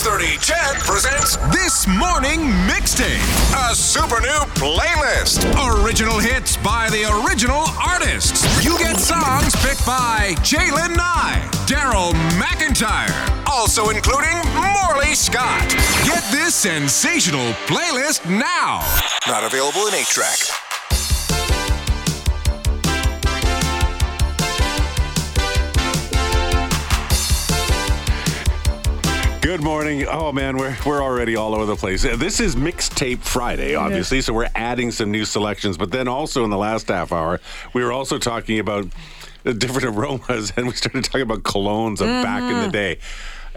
630 CHED presents This Morning Mixtape, a super new playlist. Original hits by the original artists. You get songs picked by J'lyn Nye, Daryl McIntyre, also including Morley Scott. Get this sensational playlist now. Not available in 8 track. Good morning. Oh man, we're we're already all over the place. This is mixtape Friday, obviously, so we're adding some new selections. But then also in the last half hour, we were also talking about the different aromas, and we started talking about colognes of back in the mm-hmm. day.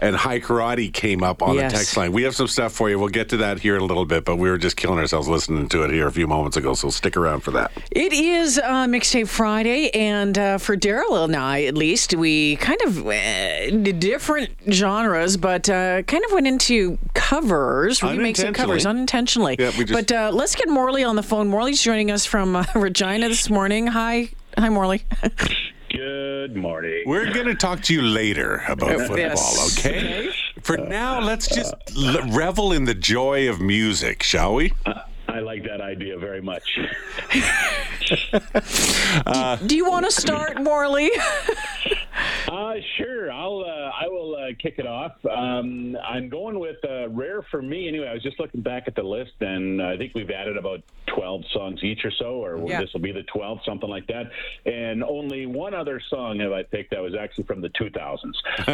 And high karate came up on Yes. the text line. We have some stuff for you. We'll get to that here in a little bit, but we were just killing ourselves listening to it here a few moments ago. So stick around for that. It is uh, Mixtape Friday, and uh, for Daryl and I, at least, we kind of uh, different genres, but uh, kind of went into covers, remakes and covers unintentionally. Yeah, we just- But uh, let's get Morley on the phone. Morley's joining us from uh, Regina this morning. Hi, hi, Morley. Good morning. We're going to talk to you later about football, yes. okay? For now, let's just l- revel in the joy of music, shall we? I like that idea very much. Do you want to start, Morley? Uh, sure. I'll. Uh, I will uh, kick it off. Um, I'm going with uh, rare for me. Anyway, I was just looking back at the list, and I think we've added about 12 songs each or so, or Yeah. this will be the 12th, something like that. And only one other song have I picked that was actually from the 2000s, uh,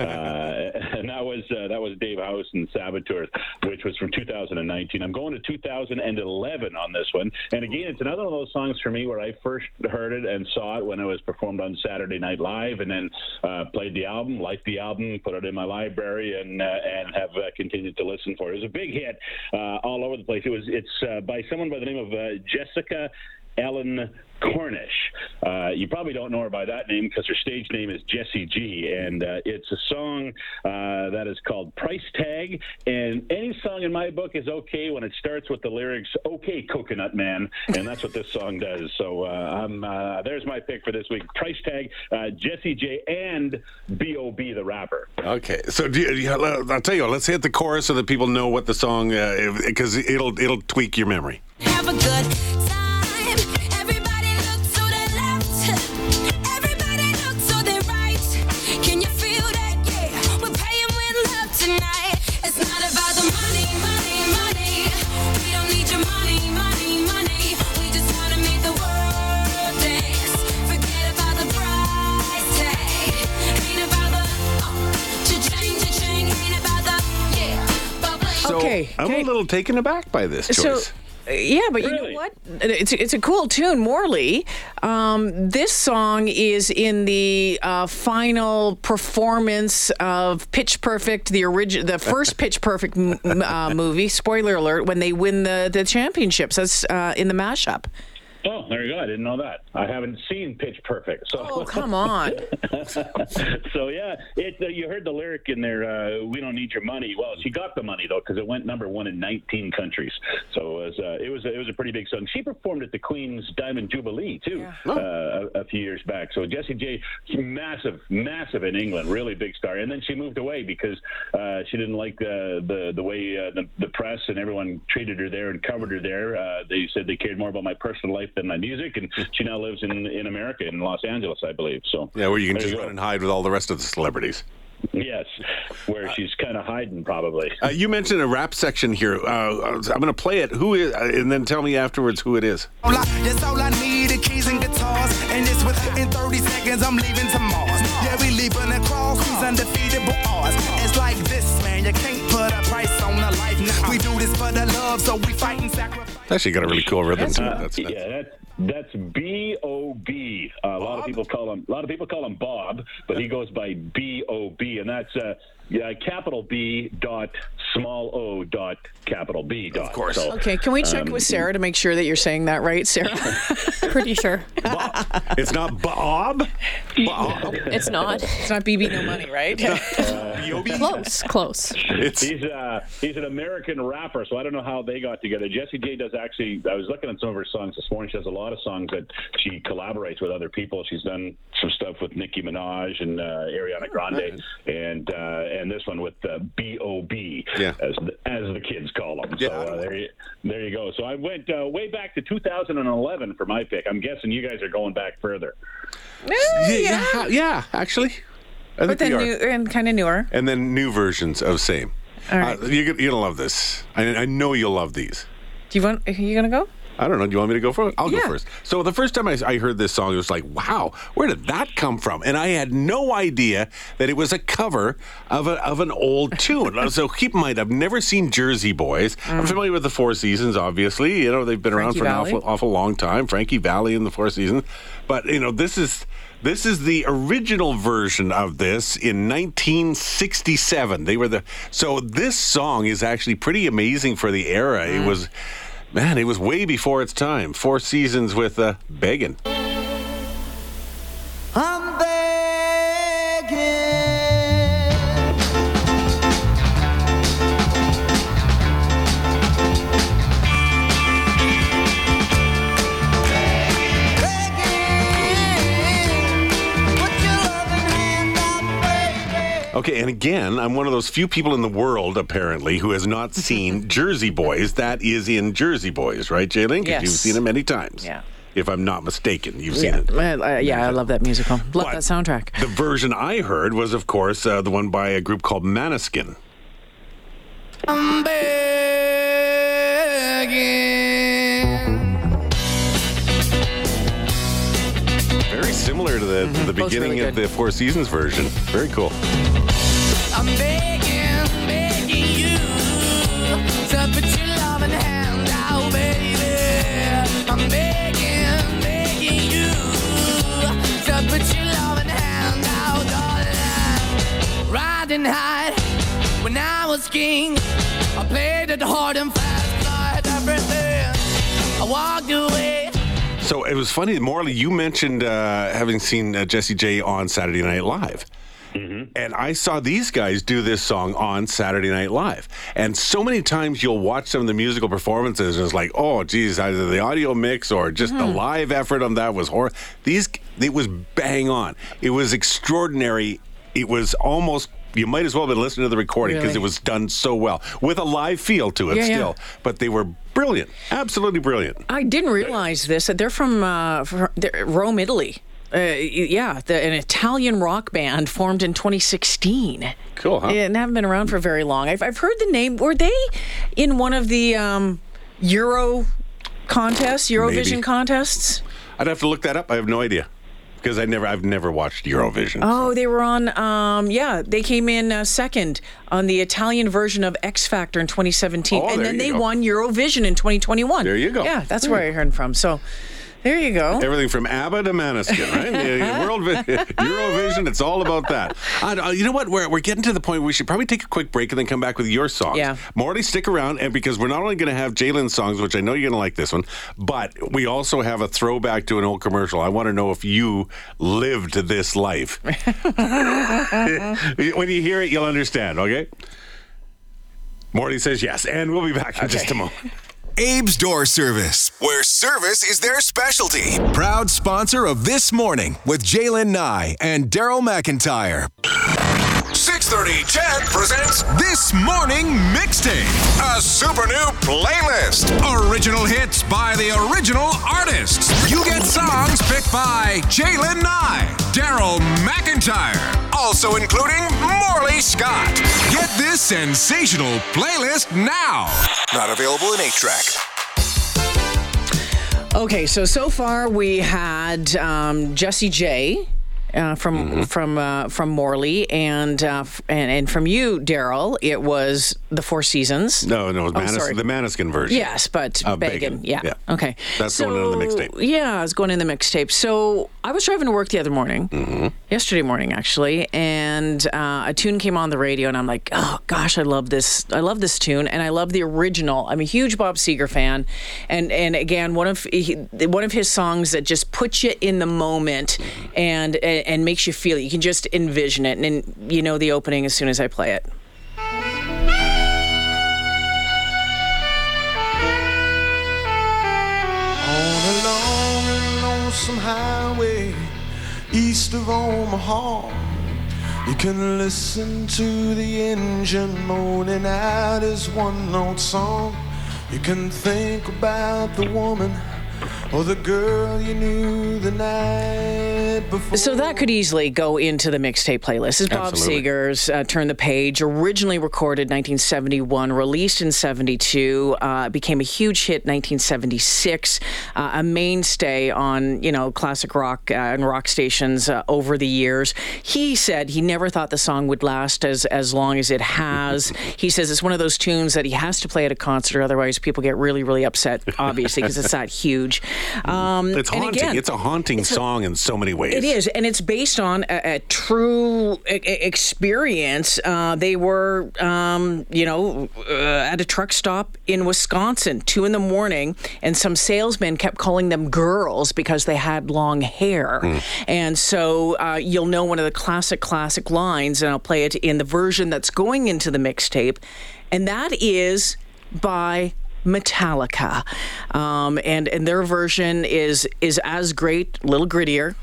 and that was uh, that was Dave House and Saboteur, which was from 2019. I'm going to 2011 on this one, and again, it's another one of those songs for me where I first heard it and saw it when it was performed on Saturday Night Live, and then uh, played the album, liked the album, put it in my library, and uh, and have uh, continued to listen for it. It was a big hit uh, all over the place. It was it's uh, by someone by the name of uh, Jessica. Ellen Cornish. Uh, you probably don't know her by that name because her stage name is Jessie J, and uh, it's a song uh, that is called Price Tag. And any song in my book is okay when it starts with the lyrics "Okay, Coconut Man," and that's what this song does. So uh, I'm, uh, there's my pick for this week: Price Tag, uh, Jessie J, and B.O.B. the rapper. Okay, so do you, yeah, I'll tell you. Let's hit the chorus so that people know what the song because it'll it'll tweak your memory. Have a good I'm okay. a little taken aback by this choice. uh, yeah, but you know what? It's it's a cool tune, Morley. Um, this song is in the uh, final performance of Pitch Perfect, the origin, the first Pitch Perfect m- m- uh, movie. Spoiler alert: when they win the the championships, that's uh, in the mashup. Oh, there you go. I didn't know that. I haven't seen Pitch Perfect. So Oh, come on! so yeah, it, uh, you heard the lyric in there. Uh, we don't need your money. Well, she got the money though because it went number one in 19 countries. So it was uh, it was it was a pretty big song. She performed at the Queen's Diamond Jubilee too uh, a, a few years back. So Jessie J, massive, massive in England, really big star. And then she moved away because uh, she didn't like the the, the way uh, the, the press and everyone treated her there and covered her there. Uh, they said they cared more about my personal life than my music, and she now lives in in America in Los Angeles, I believe. So yeah, where you can there just go. run and hide with all the rest of the celebrities. Yes, where she's kind of hiding probably. Uh, you mentioned a rap section here. Uh, I'm going to play it. Who is, uh, and then tell me afterwards who it is. All I- That's all I need, the keys and guitars. And it's within 30 seconds, I'm leaving to Mars. Yeah, we leaving across these undefeatable odds. It's like this, man, you can't put a price on a life now. We do this for the love, so we fight and sacrifice. It's actually got a really cool rhythm to it. That's, that's, yeah, that, that's B O B. A lot of people call him. A lot of people call him Bob, but he goes by B O B, and that's uh, yeah, capital B dot small O dot capital B dot. Of course. Okay, can we check with Sarah to make sure that you're saying that right, Sarah? Pretty sure. it's not Bob. Bob. It's not. it's not BB No Money, right? B Close, close. It's He's uh, he's an American rapper, so I don't know how they got together. Jessie J does actually. I was looking at some of her songs this morning. She has a lot of songs that she collaborates with other people. She's done some stuff with Nicki Minaj and uh, Ariana Grande, and uh, and this one with uh, B.O.B. Yeah. as the, as the kids call them. Yeah. So uh, there you there you go. So I went uh, way back to 2011 for my pick. I'm guessing you guys are going back further. yeah, yeah, yeah, actually. I But then new and kind of newer. And then new versions of same. All right. Uh, you're, gonna- you're gonna love this. I, I know you'll love these. Do you want? Are you gonna go? I don't know. Do you want me to go first? I'll Yeah. go first. So the first time I, I heard this song, it was like, wow, where did that come from? And I had no idea that it was a cover of, a, of an old tune. so keep in mind, I've never seen Jersey Boys. I'm familiar with the Four Seasons, obviously. You know, they've been around Frankie for an awful, awful long time. Frankie Valli and the Four Seasons. But, you know, this is. This is the original version of this in 1967. They were the so this song is actually pretty amazing for the era. It was man, it was way before its time. Four seasons with uh, begging. Okay, and again, I'm one of those few people in the world, apparently, who has not seen Jersey Boys. That is in Jersey Boys, right, J'lyn? 'Cause Yes. You've seen it many times. Yeah. If I'm not mistaken, you've seen Yeah, it. uh, yeah, I love that musical. Love But that soundtrack. The version I heard was, of course, uh, the one by a group called Måneskin. Similar to the, to mm-hmm. the beginning really of the Four Seasons version. Very cool. I'm begging, begging you to put your loving hand out, baby. I'm begging, begging you to put your loving hand out, darling. Riding high when I was king, I played it hard and fast, I had everything. I walked away. So it was funny, Morley, you mentioned uh, having seen uh, Jessie J on Saturday Night Live. And I saw these guys do this song on Saturday Night Live. And so many times you'll watch some of the musical performances and it's like, oh, geez, either the audio mix or just the live effort on that was horrible. These, it was bang on. It was extraordinary. It was almost, you might as well have been listening to the recording because Really? it was done so well with a live feel to it Yeah, yeah. still. But they were brilliant, absolutely brilliant. I didn't realize this. that They're from uh, fr- they're Rome, Italy. Uh, yeah, the, an Italian rock band formed in 2016. Cool, huh? And haven't been around for very long. I've, I've heard the name. Were they in one of the um, Euro contests, Eurovision Maybe. contests? I'd have to look that up. I have no idea because I never, I've never watched Eurovision. Oh, they were on. Um, yeah, they came in uh, second on the Italian version of X Factor in 2017, Oh, and there then they go. won Eurovision in 2021. There you go. Yeah, that's where I heard from. So, there you go. Everything from ABBA to Måneskin, right? The World Eurovision, it's all about that. Uh, you know what? We're, we're getting to the point where we should probably take a quick break and then come back with your songs. Yeah. Morty, stick around, and because we're not only going to have J'lyn's songs, which I know you're going to like this one, but we also have a throwback to an old commercial. I want to know if you lived this life. when you hear it, you'll understand, okay? Morty says yes, and we'll be back in just a moment. Abe's Door Service, where service is their specialty. Proud sponsor of This Morning with J'lyn Nye and Daryl McIntyre. 630 CHED presents This Morning Mixtape, a super new playlist. Original hits by the original artists. You get songs picked by J'lyn Nye, Daryl McIntyre, also including Morley Scott. Get this sensational playlist now. Not available in 8 track. Okay, so so far we had um, Jessie J. Uh, from from uh, from Morley and, uh, f- and and from you, Daryl, it was the Four Seasons. No, no, it was Oh, Manis- sorry. the Måneskin version. Yes, but Beggin. Beggin, Yeah. yeah. Okay. That's going into the mixtape. Yeah, it's going in the mixtape. So I was driving to work the other morning, Mm-hmm. yesterday morning actually, and uh, a tune came on the radio, and I'm like, oh gosh, I love this. I love this tune, and I love the original. I'm a huge Bob Seger fan, and and again, one of he, one of his songs that just puts you in the moment, and and, and makes you feel it. You can just envision it, and, and you know the opening as soon as I play it. And lonesome highway east of Omaha, you can listen to the engine moaning out his one note song. You can think about the woman or the girl you knew the night before. So that could easily go into the mixtape playlist. This is Bob Absolutely. Seger's uh, Turn the Page, originally recorded 1971, released in 72, uh, became a huge hit 1976, uh, a mainstay on, you know, classic rock uh, and rock stations uh, over the years. He said he never thought the song would last as, as long as it has. he says it's one of those tunes that he has to play at a concert, otherwise people get really, really upset, obviously, because it's that huge. Um, It's haunting. again, it's a haunting song in so many ways. it is, and it's based on a, a true experience. Uh, they were, um, you know, uh, at a truck stop in Wisconsin, two in the morning, and some salesmen kept calling them girls because they had long hair. And so uh, you'll know one of the classic, classic lines, and I'll play it in the version that's going into the mixtape, and that is by Metallica, um, and and their version is is as great, a little grittier.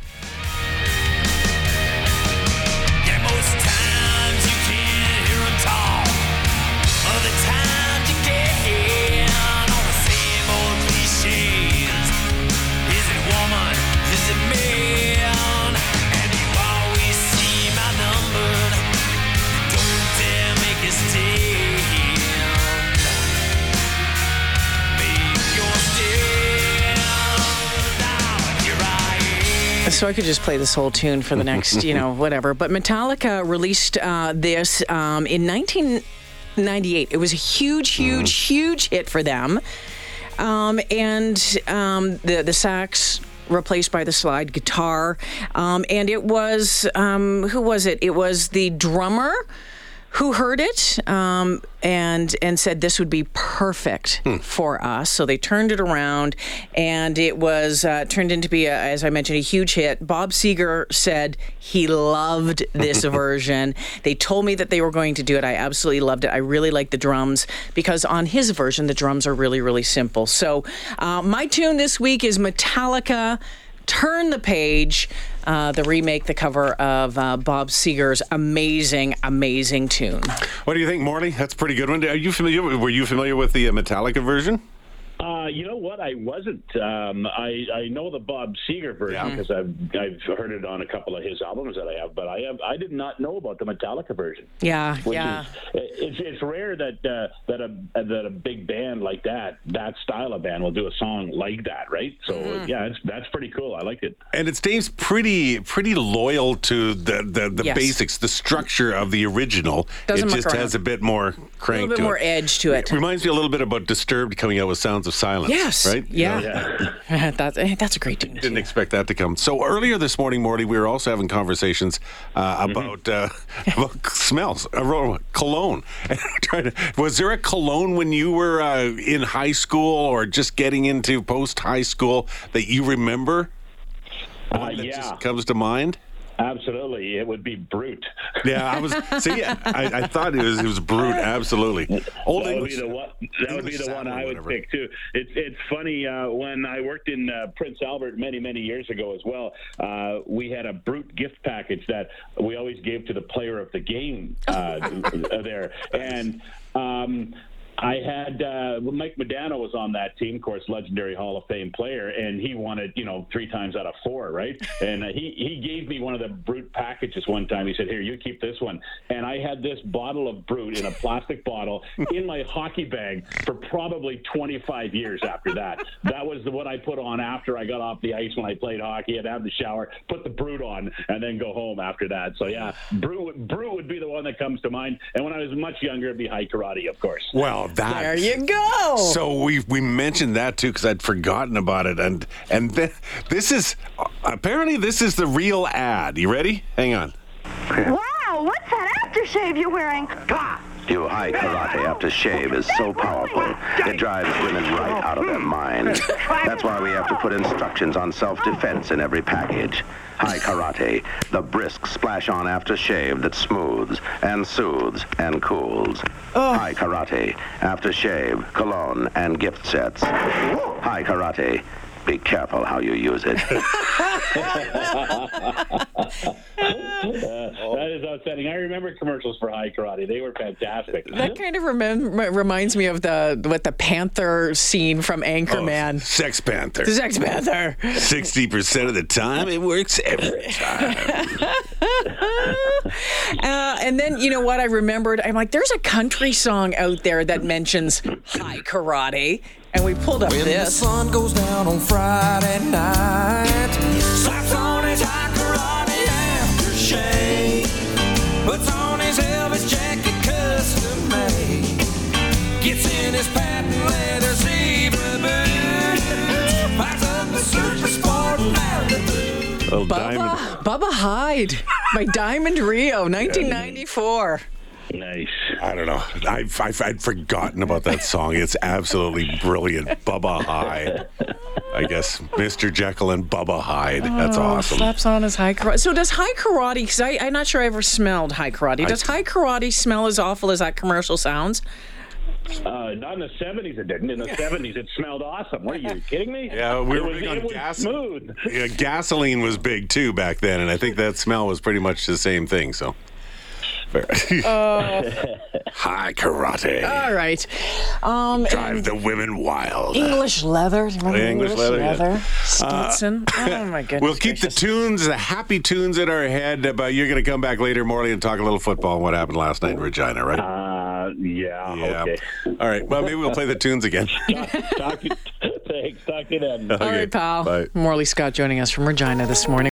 So I could just play this whole tune for the next, you know, whatever. But Metallica released uh, this um, in 1998. It was a huge, huge, huge hit for them. Um, and um, the the sax replaced by the slide guitar. Um, and it was um, who was it? It was the drummer who heard it um, and and said this would be perfect for us. So they turned it around, and it was uh, turned into be, a, as I mentioned, a huge hit. Bob Seger said he loved this version. They told me that they were going to do it. I absolutely loved it. I really like the drums because on his version, the drums are really really simple. So uh, my tune this week is Metallica. Turn the page, uh, the remake, the cover of uh, Bob Seger's amazing, amazing tune. What do you think, Morley? That's a pretty good one. Are you familiar? Were you familiar with the uh, Metallica version? Uh, you know what? I wasn't. Um, I I know the Bob Seger version because I've I've heard it on a couple of his albums that I have, but I have I did not know about the Metallica version. Yeah, Which yeah. is it's it's rare that uh, that a that a big band like that that style of band will do a song like that, right? So Mm-hmm. yeah, it's, that's pretty cool. I liked it. And it stays pretty pretty loyal to the the, the Yes. basics, the structure of the original. Doesn't it just around. has a bit more A crank little bit to more it. edge to it. Reminds me a little bit about Disturbed coming out with Sounds of Silence. Yes. Right? Yeah. Yeah. that's, eh, that's a great tune. Didn't too. expect that to come. So earlier this morning, Morty, we were also having conversations uh, about uh, about smells, aroma, cologne. And we're trying to, was there a cologne when you were uh, in high school or just getting into post high school that you remember? Uh, that yeah, just comes to mind. Absolutely. It would be Brute. Yeah, I was. see, I, I thought it was it was brute. Absolutely. Old that would be the one. That would be the one I would pick too. It's it's funny uh, when I worked in uh, Prince Albert many many years ago as well. Uh, we had a brute gift package that we always gave to the player of the game uh, there, and. Um, I had uh, Mike Modano was on that team, of course, legendary Hall of Fame player, and he won it, you know, three times out of four, right? And uh, he he gave me one of the Brute packages one time. He said, "Here, you keep this one." And I had this bottle of Brute in a plastic bottle in my hockey bag for probably 25 years after that. That was the what I put on after I got off the ice when I played hockey. I'd have the shower, put the Brute on, and then go home after that. So yeah, Brute Brute would be the one that comes to mind. And when I was much younger, it'd be High Karate, of course. Well, that. There you go. So we we mentioned that too because I'd forgotten about it, and and th- this is apparently this is the real ad. You ready? Hang on. Wow, what's that aftershave you're wearing? You high karate after shave is so powerful, it drives women right out of their minds. That's why we have to put instructions on self-defense in every package. High Karate, the brisk splash-on after shave that smooths and soothes and cools. High Karate, aftershave, cologne, and gift sets. High Karate, be careful how you use it. that is outstanding. I remember commercials for High Karate. They were fantastic. That kind of remem- reminds me of the what the Panther scene from Anchorman. Sex Panther. The Sex Panther. 60% of the time, it works every time. Uh, and then you know what I remembered? I'm like, there's a country song out there that mentions high karate, and we pulled up When the sun goes down on Friday night, slaps on his high karate aftershave, puts on his Elvis jacket custom made, gets in his patent leather zebra boots, packs up a super sport Malibu. Oh, Bubba. Bubba Hyde by Diamond Rio, 1994. Nice. I don't know. I've, I've, I'd forgotten about that song. It's absolutely brilliant. Bubba Hyde. I guess Mr. Jekyll and Bubba Hyde. That's awesome. Slaps on his high karate. So does high karate? Because I'm not sure I ever smelled high karate. Does high karate smell as awful as that commercial sounds? Uh, not in the 70s it didn't. In the 70s it smelled awesome. What are you kidding me? Yeah, we it were was, big on it was gas. smooth. Yeah, gasoline was big too back then, and I think that smell was pretty much the same thing. So, high karate. All right. Um, Drive the women wild. English leather. Do you remember English leather, yeah. Stetson. oh my goodness. We'll keep the tunes, the happy tunes in our head, but you're going to come back later, Morley, and talk a little football and what happened last night in Regina, right? Uh, yeah, yeah. okay. All right. Well, maybe we'll play the tunes again. Talk, talk, thanks. Talk to you then. All right, pal. Bye. Morley Scott joining us from Regina this morning.